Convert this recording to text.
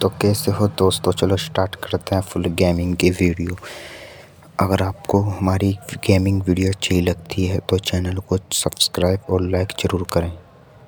तो कैसे हो दोस्तों? चलो स्टार्ट करते हैं फुल गेमिंग की वीडियो अगर आपको हमारी गेमिंग वीडियो अच्छी लगती है तो चैनल को सब्सक्राइब और लाइक ज़रूर करें।